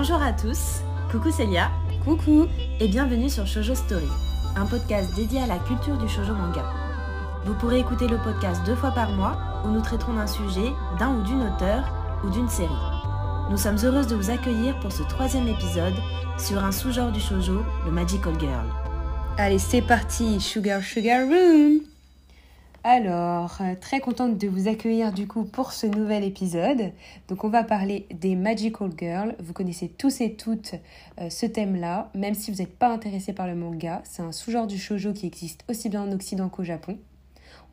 Bonjour à tous, coucou Célia. Coucou et bienvenue sur Shoujo Story, un podcast dédié à la culture du shoujo manga. Vous pourrez écouter le podcast deux fois par mois où nous traiterons d'un sujet, d'un ou d'une auteur ou d'une série. Nous sommes heureuses de vous accueillir pour ce troisième épisode sur un sous-genre du shoujo, le Magical Girl. Allez, c'est parti, Sugar Sugar Room alors, euh, très contente de vous accueillir du coup pour ce nouvel épisode. Donc on va parler des Magical Girls. Vous connaissez tous et toutes euh, ce thème-là, même si vous n'êtes pas intéressé par le manga. C'est un sous-genre du shoujo qui existe aussi bien en Occident qu'au Japon.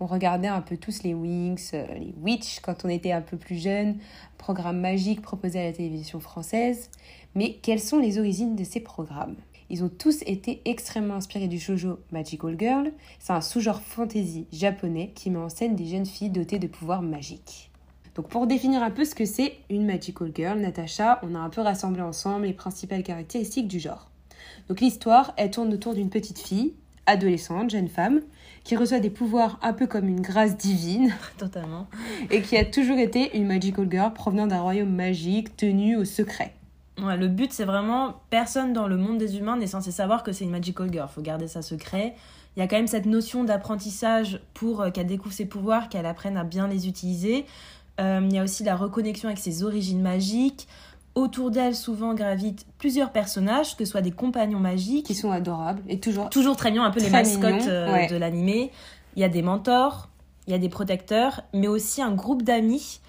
On regardait un peu tous les Wings, euh, les Witch quand on était un peu plus jeune, programme magique proposé à la télévision française. Mais quelles sont les origines de ces programmes? Ils ont tous été extrêmement inspirés du shoujo Magical Girl. C'est un sous-genre fantasy japonais qui met en scène des jeunes filles dotées de pouvoirs magiques. Donc pour définir un peu ce que c'est une Magical Girl, Natacha, on a un peu rassemblé ensemble les principales caractéristiques du genre. Donc l'histoire, elle tourne autour d'une petite fille, adolescente, jeune femme, qui reçoit des pouvoirs un peu comme une grâce divine. Totalement. Et qui a toujours été une Magical Girl provenant d'un royaume magique tenu au secret. Ouais, le but, c'est vraiment personne dans le monde des humains n'est censé savoir que c'est une magical girl. Faut garder ça secret. Il y a quand même cette notion d'apprentissage pour euh, qu'elle découvre ses pouvoirs, qu'elle apprenne à bien les utiliser. Euh, il y a aussi la reconnexion avec ses origines magiques. Autour d'elle, souvent gravitent plusieurs personnages, que ce soit des compagnons magiques. Qui sont adorables et toujours. Toujours très mignons, un peu les mascottes euh, de l'animé. Il y a des mentors, il y a des protecteurs, mais aussi un groupe d'amis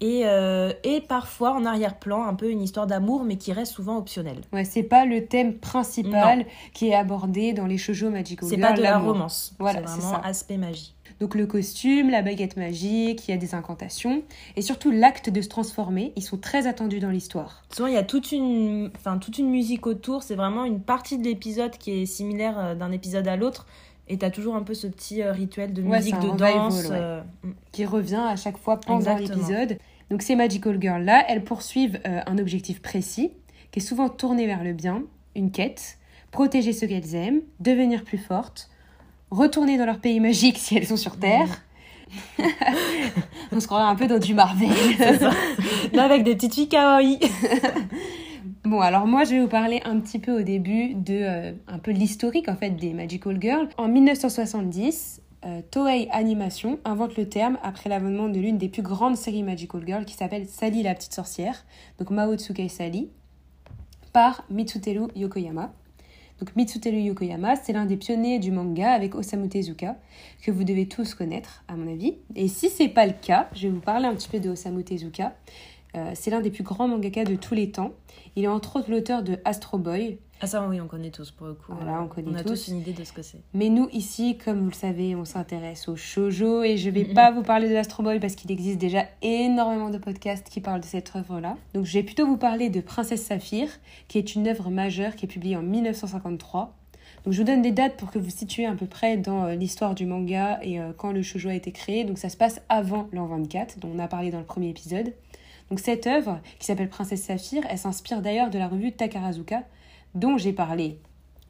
et, euh, et parfois en arrière-plan un peu une histoire d'amour mais qui reste souvent optionnelle. Ouais, c'est pas le thème principal qui est abordé dans les shoujo magical C'est pas de la romance. Voilà, c'est vraiment aspect magie. Donc le costume, la baguette magique, il y a des incantations et surtout l'acte de se transformer, ils sont très attendus dans l'histoire. Souvent il y a toute une enfin toute une musique autour, c'est vraiment une partie de l'épisode qui est similaire euh, d'un épisode à l'autre et t'as toujours un peu ce petit euh, rituel de musique, de danse. Euh, mm. Qui revient à chaque fois pendant l'épisode. Donc ces Magical Girls-là, elles poursuivent euh, un objectif précis, qui est souvent tourné vers le bien, une quête, protéger ce qu'elles aiment, devenir plus fortes, retourner dans leur pays magique si elles sont sur Terre. Mm. On se croirait un peu dans du Marvel. Ça. avec des petites filles kawaii. Bon, alors moi, je vais vous parler un petit peu au début de euh, un peu l'historique en fait des Magical Girls. En 1970, euh, Toei Animation invente le terme après l'avènement de l'une des plus grandes séries Magical Girls qui s'appelle Sally la petite sorcière, donc Mao Tsukai Sally, par Mitsuteru Yokoyama. Donc Mitsuteru Yokoyama, c'est l'un des pionniers du manga avec Osamu Tezuka, que vous devez tous connaître à mon avis. Et si c'est pas le cas, je vais vous parler un petit peu de Osamu Tezuka. Euh, c'est l'un des plus grands mangaka de tous les temps. Il est entre autres l'auteur de Astro Boy. Ah ça oui, on connaît tous pour le coup. Voilà, on connaît a tous. une idée de ce que c'est. Mais nous ici, comme vous le savez, on s'intéresse au shojo et je vais pas vous parler de Astro Boy parce qu'il existe déjà énormément de podcasts qui parlent de cette œuvre-là. Donc je vais plutôt vous parler de Princesse Saphir, qui est une œuvre majeure qui est publiée en 1953. Donc je vous donne des dates pour que vous situez à peu près dans euh, l'histoire du manga et euh, quand le shoujo a été créé. Donc ça se passe avant l'an 24, dont on a parlé dans le premier épisode. Donc cette œuvre, qui s'appelle Princesse Saphir, elle s'inspire d'ailleurs de la revue Takarazuka, dont j'ai parlé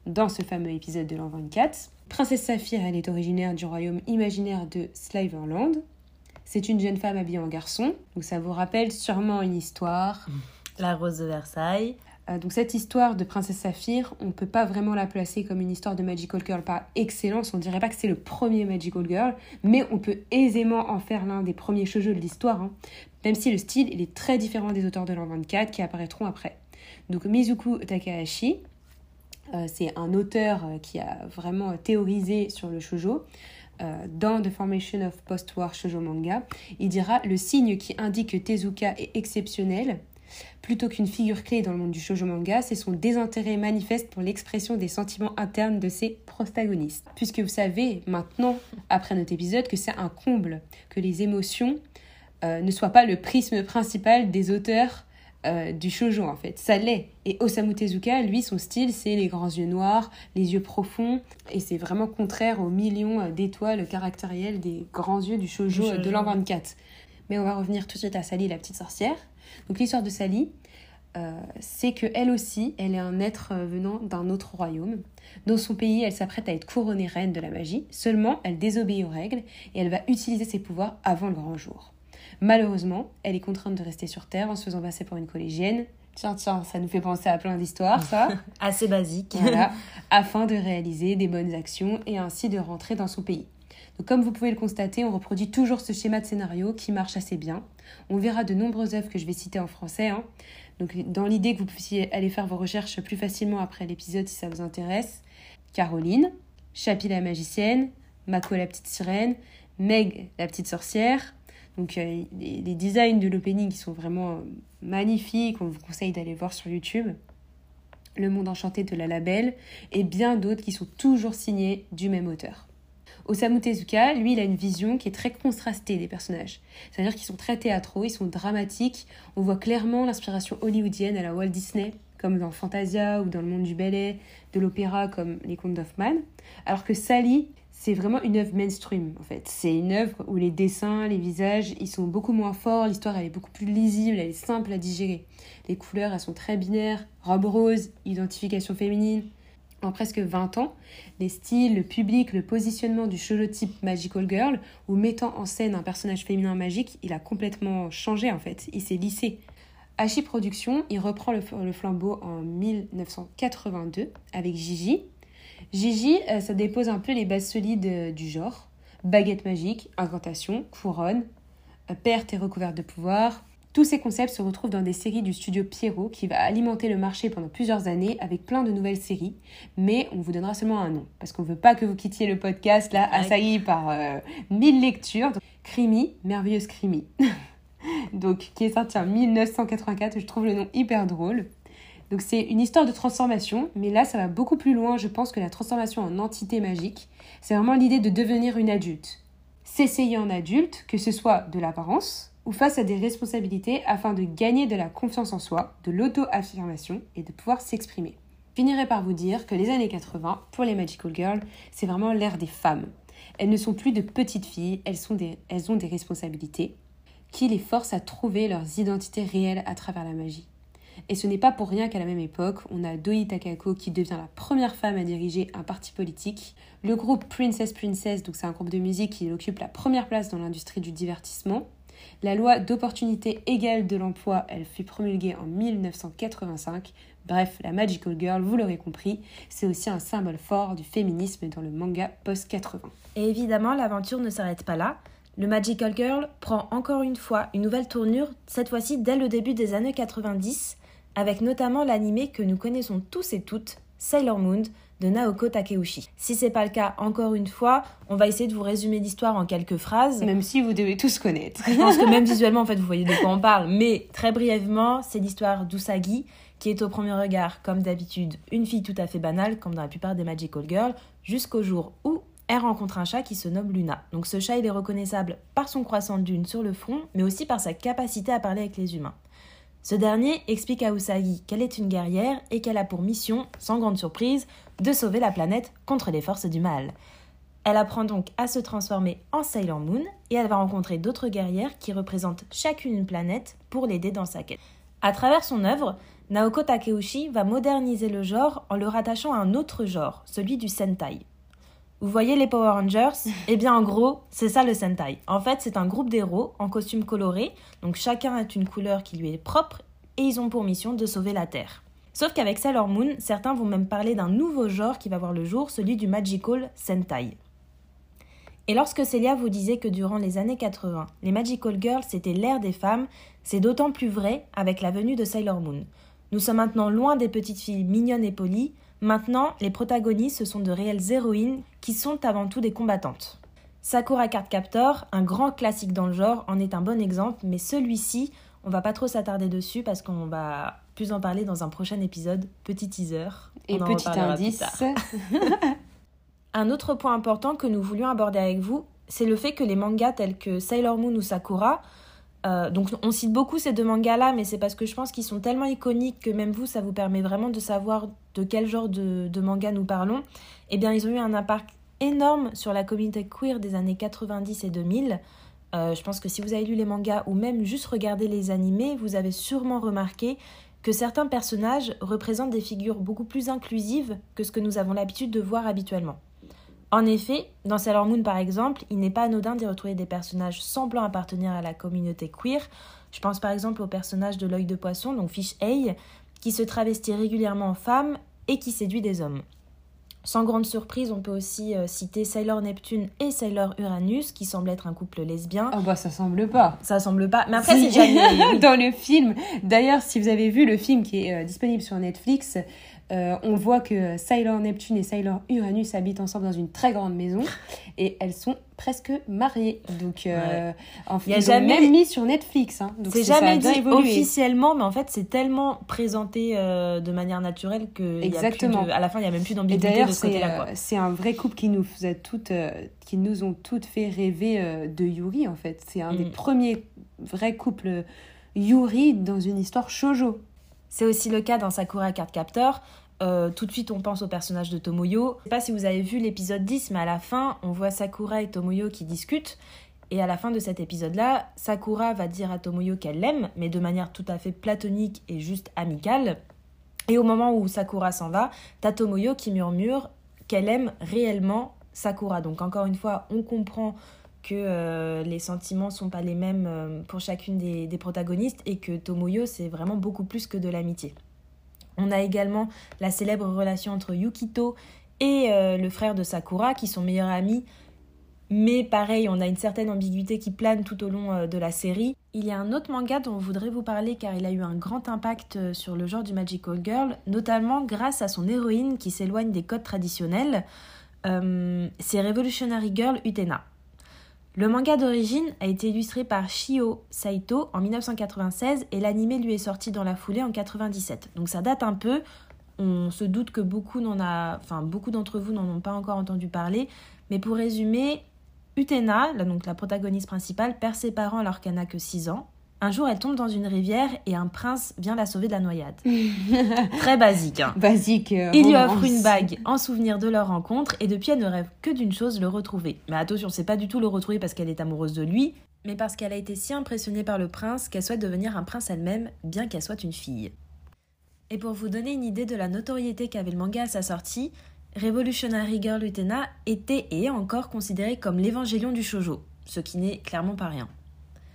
dans ce fameux épisode de l'an 24. Princesse Saphir, elle est originaire du royaume imaginaire de Sliverland. C'est une jeune femme habillée en garçon, donc ça vous rappelle sûrement une histoire. La Rose de Versailles. Euh, donc cette histoire de Princesse Saphir, on ne peut pas vraiment la placer comme une histoire de Magical Girl par excellence. On dirait pas que c'est le premier Magical Girl, mais on peut aisément en faire l'un des premiers shoujo de l'histoire. Hein. Même si le style est très différent des auteurs de l'an 24 qui apparaîtront après. Donc Mizuku Takahashi, euh, c'est un auteur euh, qui a vraiment théorisé sur le shoujo. dans The Formation of Post-War Shoujo Manga, il dira le signe qui indique que Tezuka est exceptionnel, Plutôt qu'une figure clé dans le monde du shoujo manga, c'est son désintérêt manifeste pour l'expression des sentiments internes de ses protagonistes. Puisque vous savez maintenant, après notre épisode, que c'est un comble que les émotions euh, ne soient pas le prisme principal des auteurs euh, du shoujo en fait. Ça l'est. Et Osamu Tezuka, lui, son style, c'est les grands yeux noirs, les yeux profonds, et c'est vraiment contraire aux millions d'étoiles caractérielles des grands yeux du shoujo, de l'an 24. Mais on va revenir tout de suite à Sally, la petite sorcière. Donc l'histoire de Sally, euh, c'est que elle aussi, elle est un être euh, venant d'un autre royaume. Dans son pays, elle s'apprête à être couronnée reine de la magie. Seulement, elle désobéit aux règles et elle va utiliser ses pouvoirs avant le grand jour. Malheureusement, elle est contrainte de rester sur Terre en se faisant passer pour une collégienne. Tiens, tiens, ça nous fait penser à plein d'histoires, ça. Assez basique. Voilà, afin de réaliser des bonnes actions et ainsi de rentrer dans son pays. Comme vous pouvez le constater, on reproduit toujours ce schéma de scénario qui marche assez bien. On verra de nombreuses œuvres que je vais citer en français. hein. Donc, dans l'idée que vous puissiez aller faire vos recherches plus facilement après l'épisode si ça vous intéresse. Caroline, Chapi la magicienne, Mako la petite sirène, Meg la petite sorcière. Donc, euh, les, les designs de l'opening qui sont vraiment euh, magnifiques. On vous conseille d'aller voir sur YouTube. Le monde enchanté de la label et bien d'autres qui sont toujours signés du même auteur. Osamu Tezuka, lui, il a une vision qui est très contrastée des personnages. C'est-à-dire qu'ils sont très théâtraux, ils sont dramatiques. On voit clairement l'inspiration hollywoodienne à la Walt Disney, comme dans Fantasia ou dans le monde du ballet, de l'opéra comme les contes d'Hoffmann. Alors que Sally, c'est vraiment une œuvre mainstream en fait. C'est une œuvre où les dessins, les visages, ils sont beaucoup moins forts, l'histoire elle est beaucoup plus lisible, elle est simple à digérer. Les couleurs elles sont très binaires, robe rose, identification féminine. En presque 20 ans, les styles, le public, le positionnement du type Magical Girl ou mettant en scène un personnage féminin magique, il a complètement changé en fait, il s'est lissé. Hachi Productions, il reprend le, le flambeau en 1982 avec Gigi, Gigi, euh, ça dépose un peu les bases solides euh, du genre. Baguette magique, incantation, couronne, euh, perte et recouverte de pouvoir. Tous ces concepts se retrouvent dans des séries du studio Pierrot qui va alimenter le marché pendant plusieurs années avec plein de nouvelles séries. Mais on vous donnera seulement un nom parce qu'on veut pas que vous quittiez le podcast là assailli par euh, mille lectures. Donc, Crimi, merveilleuse Crimi. Donc, qui est sorti en 1984, je trouve le nom hyper drôle. Donc c'est une histoire de transformation, mais là ça va beaucoup plus loin, je pense, que la transformation en entité magique. C'est vraiment l'idée de devenir une adulte. S'essayer en adulte, que ce soit de l'apparence ou face à des responsabilités afin de gagner de la confiance en soi, de l'auto-affirmation et de pouvoir s'exprimer. Je finirai par vous dire que les années 80, pour les Magical Girls, c'est vraiment l'ère des femmes. Elles ne sont plus de petites filles, elles, sont des, elles ont des responsabilités qui les forcent à trouver leurs identités réelles à travers la magie. Et ce n'est pas pour rien qu'à la même époque, on a Doi Takako qui devient la première femme à diriger un parti politique. Le groupe Princess Princess, donc c'est un groupe de musique qui occupe la première place dans l'industrie du divertissement. La loi d'opportunité égale de l'emploi, elle fut promulguée en 1985. Bref, la Magical Girl, vous l'aurez compris, c'est aussi un symbole fort du féminisme dans le manga post-80. Et évidemment, l'aventure ne s'arrête pas là. Le Magical Girl prend encore une fois une nouvelle tournure, cette fois-ci dès le début des années 90, avec notamment l'animé que nous connaissons tous et toutes, Sailor Moon, de Naoko Takeuchi. Si c'est pas le cas, encore une fois, on va essayer de vous résumer l'histoire en quelques phrases. Même si vous devez tous connaître. Je pense que même visuellement, en fait, vous voyez de quoi on parle. Mais très brièvement, c'est l'histoire d'Usagi, qui est au premier regard, comme d'habitude, une fille tout à fait banale, comme dans la plupart des Magical Girls, jusqu'au jour où elle rencontre un chat qui se nomme Luna. Donc ce chat, il est reconnaissable par son croissant de dune sur le front, mais aussi par sa capacité à parler avec les humains. Ce dernier explique à Usagi qu'elle est une guerrière et qu'elle a pour mission, sans grande surprise, de sauver la planète contre les forces du mal. Elle apprend donc à se transformer en Sailor Moon et elle va rencontrer d'autres guerrières qui représentent chacune une planète pour l'aider dans sa quête. À travers son œuvre, Naoko Takeuchi va moderniser le genre en le rattachant à un autre genre, celui du Sentai. Vous voyez les Power Rangers? Eh bien en gros, c'est ça le Sentai. En fait, c'est un groupe d'héros en costume coloré, donc chacun a une couleur qui lui est propre et ils ont pour mission de sauver la Terre. Sauf qu'avec Sailor Moon, certains vont même parler d'un nouveau genre qui va voir le jour, celui du Magical Sentai. Et lorsque Célia vous disait que durant les années 80, les Magical Girls c'était l'ère des femmes, c'est d'autant plus vrai avec la venue de Sailor Moon. Nous sommes maintenant loin des petites filles mignonnes et polies, maintenant les protagonistes sont de réelles héroïnes qui sont avant tout des combattantes. Sakura Card Captor, un grand classique dans le genre, en est un bon exemple, mais celui-ci, on va pas trop s'attarder dessus parce qu'on va plus en parler dans un prochain épisode. Petit teaser. Et petit indice. Un autre point important que nous voulions aborder avec vous, c'est le fait que les mangas tels que Sailor Moon ou Sakura, euh, donc on cite beaucoup ces deux mangas-là, mais c'est parce que je pense qu'ils sont tellement iconiques que même vous, ça vous permet vraiment de savoir de quel genre de, de manga nous parlons. Eh bien, ils ont eu un impact énorme sur la communauté queer des années 90 et 2000. Euh, je pense que si vous avez lu les mangas ou même juste regardé les animés, vous avez sûrement remarqué que certains personnages représentent des figures beaucoup plus inclusives que ce que nous avons l'habitude de voir habituellement. En effet, dans Sailor Moon par exemple, il n'est pas anodin d'y retrouver des personnages semblant appartenir à la communauté queer. Je pense par exemple au personnage de l'œil de poisson, donc Fish A, qui se travestit régulièrement en femme et qui séduit des hommes. Sans grande surprise, on peut aussi euh, citer Sailor Neptune et Sailor Uranus, qui semblent être un couple lesbien. Oh bah ça semble pas. Ça semble pas, mais après c'est jamais... Dans le film, d'ailleurs si vous avez vu le film qui est euh, disponible sur Netflix, euh, on voit que Sailor Neptune et Sailor Uranus habitent ensemble dans une très grande maison et elles sont presque mariées. Donc, euh, en fait, Il y a ils jamais- même mis sur Netflix. Hein. Donc C'est jamais dit officiellement, mais en fait c'est tellement présenté euh, de manière naturelle que il y a plus Exactement. de- à la fin il y a même plus d'ambiguïté d'ailleurs, ce euh, c'est un vrai couple qui nous toutes, qui nous ont toutes fait rêver de Yuri en fait. C'est un des Mm. premiers vrais couples Yuri dans une histoire shoujo. C'est aussi le cas dans Sakura Card Captor. Euh, tout de suite, on pense au personnage de Tomoyo. Je sais pas si vous avez vu l'épisode 10, mais à la fin, on voit Sakura et Tomoyo qui discutent. Et à la fin de cet épisode-là, Sakura va dire à Tomoyo qu'elle l'aime, mais de manière tout à fait platonique et juste amicale. Et au moment où Sakura s'en va, t'as Tomoyo qui murmure qu'elle aime réellement Sakura. Donc encore une fois, on comprend que euh, les sentiments sont pas les mêmes euh, pour chacune des, protagonistes et que Tomoyo c'est vraiment beaucoup plus que de l'amitié. On a également la célèbre relation entre Yukito et euh, le frère de Sakura qui sont meilleurs amis. Mais pareil, on a une certaine ambiguïté qui plane tout au long de la série. Il y a un autre manga dont je voudrais vous parler car il a eu un grand impact sur le genre du Magical Girl, notamment grâce à son héroïne qui s'éloigne des codes traditionnels. C'est Revolutionary Girl Utena. Le manga d'origine a été illustré par Shio Saito en 1996 et l'anime lui est sorti dans la foulée en 97. Donc ça date un peu. On se doute que beaucoup d'entre vous n'en ont pas encore entendu parler. Mais pour résumer, Utena, la protagoniste principale, perd ses parents alors qu'elle n'a que 6 ans. Un jour, elle tombe dans une rivière et un prince vient la sauver de la noyade. Très basique. hein. Basique. euh, Il lui offre une bague en souvenir de leur rencontre et depuis elle ne rêve que d'une chose, le retrouver. Mais attention, c'est pas du tout le retrouver parce qu'elle est amoureuse de lui, mais parce qu'elle a été si impressionnée par le prince qu'elle souhaite devenir un prince elle-même, bien qu'elle soit une fille. Et pour vous donner une idée de la notoriété qu'avait le manga à sa sortie, Revolutionary Girl Utena était et est encore considéré comme l'évangélion du shoujo, ce qui n'est clairement pas rien.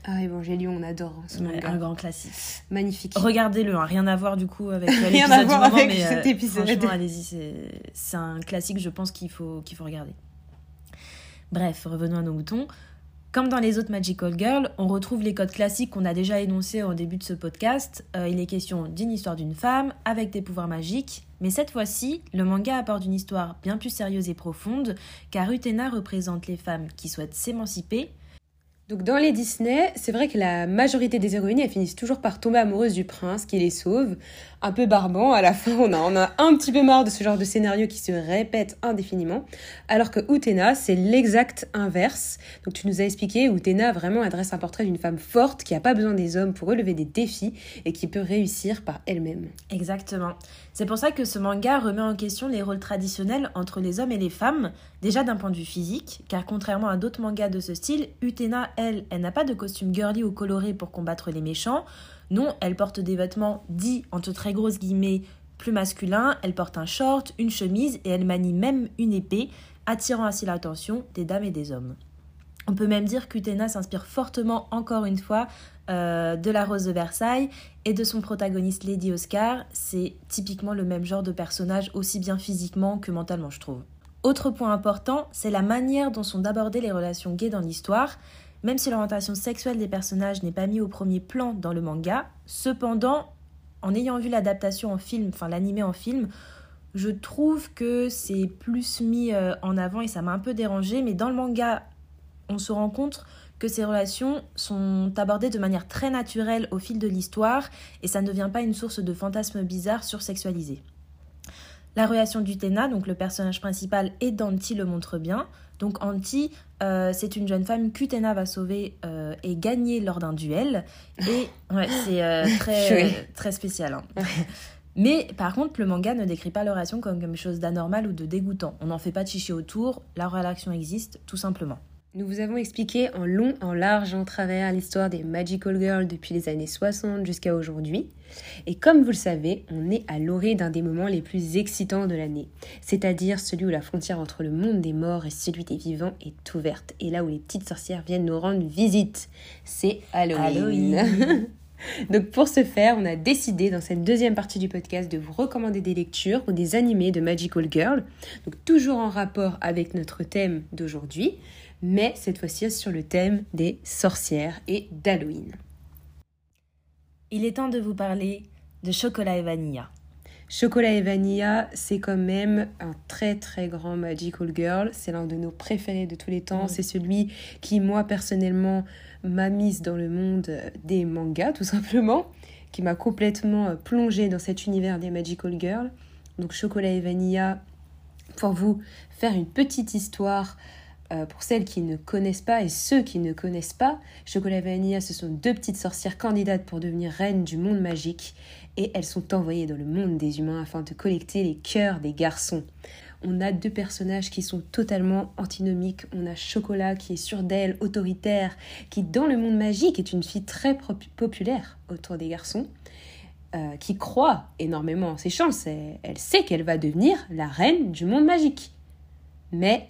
Ah, Evangelion, on adore hein, ce Ouais, manga. un grand classique. Magnifique. Regardez-le, hein, rien à voir du coup avec euh, Rien à l'épisode du voir moment, avec mais cet euh, épisode. franchement, allez-y, c'est c'est un classique, je pense qu'il faut, qu'il faut regarder. Bref, revenons à nos moutons. Comme dans les autres Magical Girls, on retrouve les codes classiques qu'on a déjà énoncés au début de ce podcast. Euh, il est question d'une histoire d'une femme avec des pouvoirs magiques, mais cette fois-ci, le manga apporte une histoire bien plus sérieuse et profonde, car Utena représente les femmes qui souhaitent s'émanciper, Donc dans les Disney, c'est vrai que la majorité des héroïnes, elles finissent toujours par tomber amoureuses du prince qui les sauve. Un peu barbant, à la fin on a, on a un petit peu marre de ce genre de scénario qui se répète indéfiniment. Alors que Utena, c'est l'exact inverse. Donc tu nous as expliqué, Utena vraiment adresse un portrait d'une femme forte qui n'a pas besoin des hommes pour relever des défis et qui peut réussir par elle-même. Exactement. C'est pour ça que ce manga remet en question les rôles traditionnels entre les hommes et les femmes, déjà d'un point de vue physique, car contrairement à d'autres mangas de ce style, Utena, elle, elle n'a pas de costume girly ou coloré pour combattre les méchants. Non, elle porte des vêtements dits, entre très grosses guillemets, plus masculins. Elle porte un short, une chemise et elle manie même une épée, attirant ainsi l'attention des dames et des hommes. On peut même dire qu'Utena s'inspire fortement, encore une fois, euh, de la Rose de Versailles et de son protagoniste Lady Oscar. C'est typiquement le même genre de personnage, aussi bien physiquement que mentalement, je trouve. Autre point important, c'est la manière dont sont abordées les relations gays dans l'histoire. Même si l'orientation sexuelle des personnages n'est pas mise au premier plan dans le manga, cependant, en ayant vu l'adaptation en film, enfin l'animé en film, je trouve que c'est plus mis euh, en avant et ça m'a un peu dérangé. Mais dans le manga, on se rend compte que ces relations sont abordées de manière très naturelle au fil de l'histoire et ça ne devient pas une source de fantasmes bizarres sursexualisés. La relation d'Utena, donc le personnage principal, et d'Anti le montre bien. Donc Anti, euh, c'est une jeune femme qu'Utena va sauver euh, et gagner lors d'un duel. Et ouais, c'est euh, très, très spécial. hein. Mais par contre, le manga ne décrit pas leur relation comme quelque chose d'anormal ou de dégoûtant. On n'en fait pas de chichi autour, la relation existe tout simplement. Nous vous avons expliqué en long, en large, en travers l'histoire des Magical Girls depuis les années 60 jusqu'à aujourd'hui. Et comme vous le savez, on est à l'orée d'un des moments les plus excitants de l'année, c'est-à-dire celui où la frontière entre le monde des morts et celui des vivants est ouverte, et là où les petites sorcières viennent nous rendre visite. C'est Halloween. Halloween. Donc pour ce faire, on a décidé dans cette deuxième partie du podcast de vous recommander des lectures ou des animés de Magical Girl, donc toujours en rapport avec notre thème d'aujourd'hui, mais cette fois-ci sur le thème des sorcières et d'Halloween. Il est temps de vous parler de chocolat et vanilla. Chocolat et Vanilla, c'est quand même un très très grand Magical Girl. C'est l'un de nos préférés de tous les temps. Mm. C'est celui qui, moi personnellement, m'a mise dans le monde des mangas, tout simplement. Qui m'a complètement plongée dans cet univers des Magical Girls. Donc Chocolat et Vanilla, pour vous faire une petite histoire euh, pour celles qui ne connaissent pas et ceux qui ne connaissent pas, Chocolat et Vanilla, ce sont deux petites sorcières candidates pour devenir reines du monde magique et elles sont envoyées dans le monde des humains afin de collecter les cœurs des garçons. On a deux personnages qui sont totalement antinomiques. On a Chocolat qui est sûre d'elle, autoritaire, qui dans le monde magique est une fille très populaire autour des garçons, euh, qui croit énormément en ses chances. Elle, elle sait qu'elle va devenir la reine du monde magique. Mais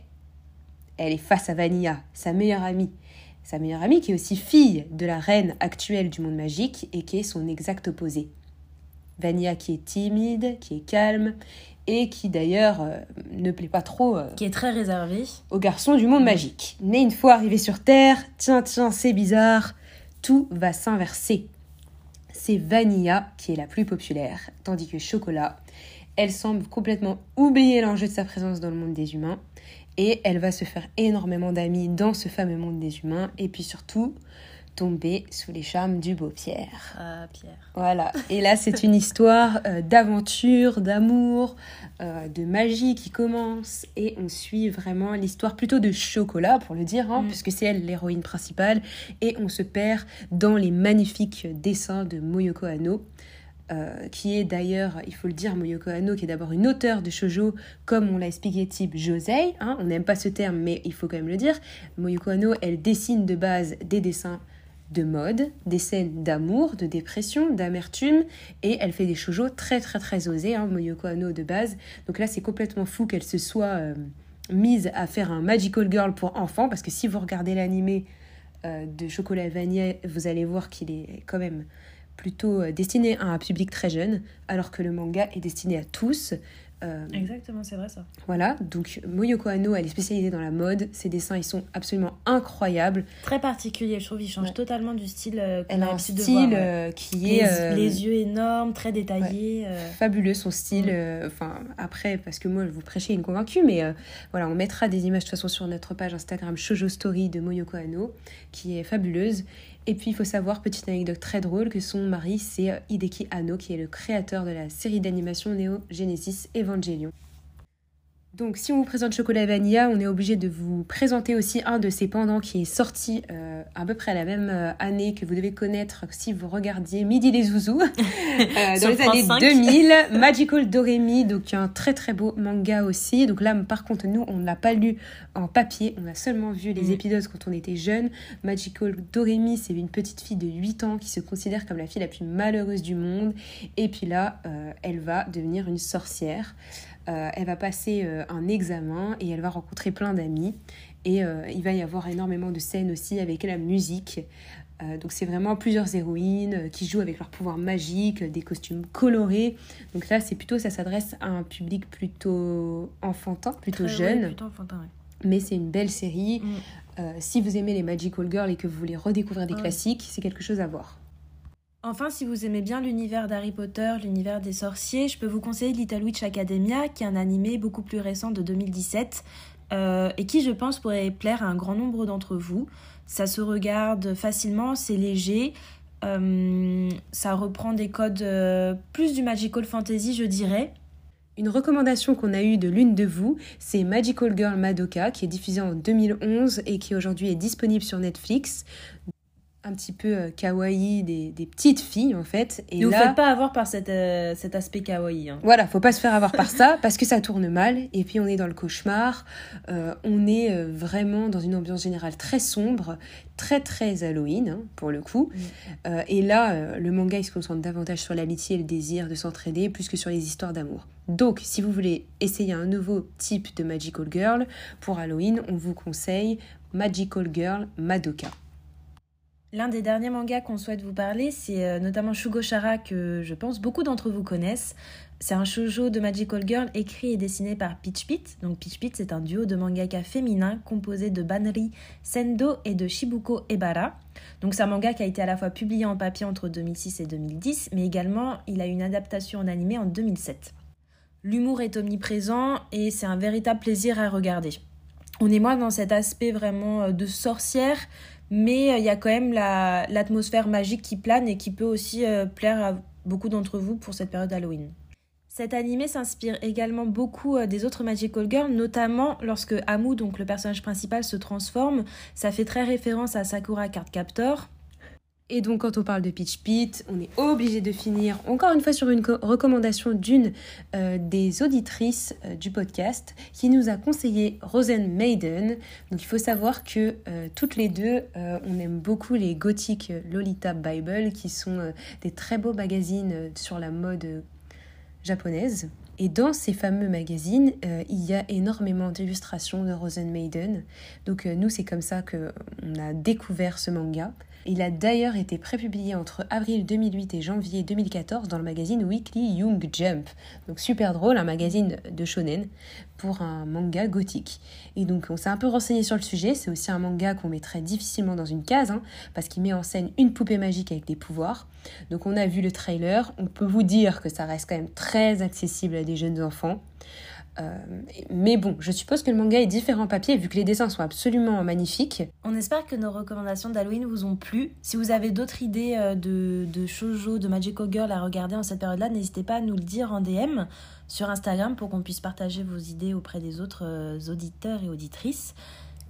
elle est face à Vanilla, sa meilleure amie. Sa meilleure amie qui est aussi fille de la reine actuelle du monde magique et qui est son exact opposé. Vanilla qui est timide, qui est calme et qui d'ailleurs euh, ne plaît pas trop euh, Qui est très réservé. aux garçons du monde magique. Mais une fois arrivée sur Terre, tiens, tiens, c'est bizarre, tout va s'inverser. C'est Vanilla qui est la plus populaire, tandis que Chocolat, elle semble complètement oublier l'enjeu de sa présence dans le monde des humains, et elle va se faire énormément d'amis dans ce fameux monde des humains, et puis surtout tomber sous les charmes du beau Pierre. Ah, Pierre. Voilà, et là c'est une histoire euh, d'aventure, d'amour, euh, de magie qui commence et on suit vraiment l'histoire plutôt de chocolat pour le dire, hein, Mm. puisque c'est elle l'héroïne principale et on se perd dans les magnifiques dessins de Moyoko Hano. Euh, qui est d'ailleurs, il faut le dire, Moyoko Hano, qui est d'abord une auteure de shoujo, comme on l'a expliqué, type josei. hein, on n'aime pas ce terme, mais il faut quand même le dire. Moyoko Hano, elle dessine de base des dessins de mode, des scènes d'amour, de dépression, d'amertume, et elle fait des shoujo très très très osés, hein, Moyoko Hano de base. Donc là, c'est complètement fou qu'elle se soit euh, mise à faire un Magical Girl pour enfants, parce que si vous regardez l'animé euh, de Chocolat Vanille, vous allez voir qu'il est quand même plutôt euh, destiné à un public très jeune, alors que le manga est destiné à tous. Euh, Exactement, c'est vrai ça. voilà, donc Moyoko Hano, elle est spécialisée dans la mode, ses dessins, ils sont absolument incroyables. Très particulier, je trouve. Il change Ouais. totalement du style euh, qu'on Elle a un l'habitude de style voir, euh, qui est... les yeux énormes, très détaillés. fabuleux son style Mm. enfin après parce que moi vous prêchez une convaincue mais voilà on mettra des images de toute façon sur notre page Instagram Shoujo Story de Moyoko Hano qui est fabuleuse et puis il faut savoir petite anecdote très drôle que son mari c'est euh, Hideki Anno qui est le créateur de la série d'animation Neo Genesis Evangelion donc, si on vous présente Chocolat et Vanilla, on est obligé de vous présenter aussi un de ses pendants qui est sorti euh, à peu près à la même euh, année que vous devez connaître si vous regardiez Midi les Zouzous euh, dans les années 5. 2000. Magical Doremi, donc un très très beau manga aussi. Donc là, par contre, nous, on ne l'a pas lu en papier, on a seulement vu les Mm. épisodes quand on était jeune. Magical Doremi, c'est une petite fille de 8 ans qui se considère comme la fille la plus malheureuse du monde. Et puis là, euh, elle va devenir une sorcière. Euh, elle va passer euh, un examen et elle va rencontrer plein d'amis. Et euh, il va y avoir énormément de scènes aussi avec la musique. Donc c'est vraiment plusieurs héroïnes qui jouent avec leurs pouvoirs magiques, euh, des costumes colorés. Donc là, c'est plutôt, ça s'adresse à un public plutôt enfantin, plutôt très- jeune. ouais, plutôt enfantin, ouais. Mais c'est une belle série. Mm. Si vous aimez les Magical Girls et que vous voulez redécouvrir des Ouais. classiques, c'est quelque chose à voir. Enfin, si vous aimez bien l'univers d'Harry Potter, l'univers des sorciers, je peux vous conseiller Little Witch Academia, qui est un animé beaucoup plus récent de 2017 euh, et qui, je pense, pourrait plaire à un grand nombre d'entre vous. Ça se regarde facilement, c'est léger, euh, ça reprend des codes euh, plus du magical fantasy, je dirais. Une recommandation qu'on a eue de l'une de vous, c'est Magical Girl Madoka, qui est diffusée en 2011 et qui aujourd'hui est disponible sur Netflix. Un petit peu euh, kawaii des, des, petites filles en fait. Et, ne vous faites pas avoir par cet, euh, cet aspect kawaii. Hein. Voilà, faut pas se faire avoir par ça parce que ça tourne mal et puis on est dans le cauchemar. Euh, on est vraiment dans une ambiance générale très sombre, très très Halloween hein, pour le coup. Mm. et là, le manga il se concentre davantage sur l'amitié et le désir de s'entraider plus que sur les histoires d'amour. Donc, si vous voulez essayer un nouveau type de Magical Girl pour Halloween, on vous conseille Magical Girl Madoka. L'un des derniers mangas qu'on souhaite vous parler, c'est euh, notamment Shugoshara que je pense beaucoup d'entre vous connaissent. C'est un shoujo de Magical Girl écrit et dessiné par Peach Pit. Donc Peach Pit, c'est un duo de mangaka féminin composé de Banri Sendo et de Shibuko Ebara. Donc c'est un manga qui a été à la fois publié en papier entre 2006 et 2010, mais également il a une adaptation en animé en 2007. L'humour est omniprésent et c'est un véritable plaisir à regarder. On est moins dans cet aspect vraiment euh, de sorcière, mais euh, il y a quand même l'atmosphère magique qui plane et qui peut aussi euh, plaire à beaucoup d'entre vous pour cette période Halloween. Cet animé s'inspire également beaucoup euh, des autres Magical Girls, notamment lorsque Amu, donc le personnage principal, se transforme. Ça fait très référence à Sakura Card Captor, et donc quand on parle de Pitch Pit, on est obligé de finir encore une fois sur une recommandation d'une euh, des auditrices euh, du podcast qui nous a conseillé Rosen Maiden. Donc il faut savoir que euh, toutes les deux, on aime beaucoup les gothiques Lolita Bible qui sont des très beaux magazines sur la mode japonaise. Et dans ces fameux magazines, il y a énormément d'illustrations de Rosen Maiden. Donc nous, c'est comme ça qu'on a découvert ce manga. Il a d'ailleurs été prépublié entre avril 2008 et janvier 2014 dans le magazine Weekly Young Jump. Donc super drôle, un magazine de shonen pour un manga gothique. Et donc on s'est un peu renseigné sur le sujet, c'est aussi un manga qu'on mettrait difficilement dans une case, hein, parce qu'il met en scène une poupée magique avec des pouvoirs. Donc on a vu le trailer, on peut vous dire que ça reste quand même très accessible à des jeunes enfants. Euh, mais bon, je suppose que le manga est différent en papier vu que les dessins sont absolument magnifiques. On espère que nos recommandations d'Halloween vous ont plu. Si vous avez d'autres idées euh, de, de shoujo, de magical girl à regarder en cette période-là, n'hésitez pas à nous le dire en DM sur Instagram pour qu'on puisse partager vos idées auprès des autres euh, auditeurs et auditrices.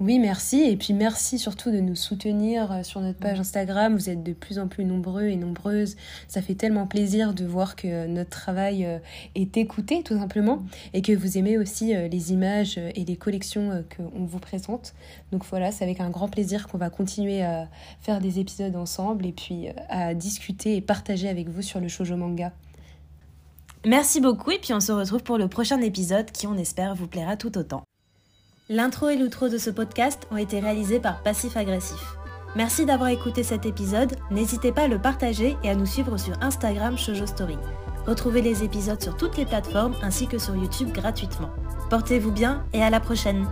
Oui, merci. Et puis merci surtout de nous soutenir euh, sur notre page Instagram. Vous êtes de plus en plus nombreux et nombreuses. Ça fait tellement plaisir de voir que notre travail euh, est écouté tout simplement et que vous aimez aussi euh, les images et les collections qu'on vous présente. Donc voilà, c'est avec un grand plaisir qu'on va continuer à faire des épisodes ensemble et puis à discuter et partager avec vous sur le shoujo manga. Merci beaucoup et puis on se retrouve pour le prochain épisode qui on espère vous plaira tout autant. L'intro et l'outro de ce podcast ont été réalisés par Passif Agressif. Merci d'avoir écouté cet épisode, n'hésitez pas à le partager et à nous suivre sur Instagram Shoujo Story. Retrouvez les épisodes sur toutes les plateformes ainsi que sur YouTube gratuitement. Portez-vous bien et à la prochaine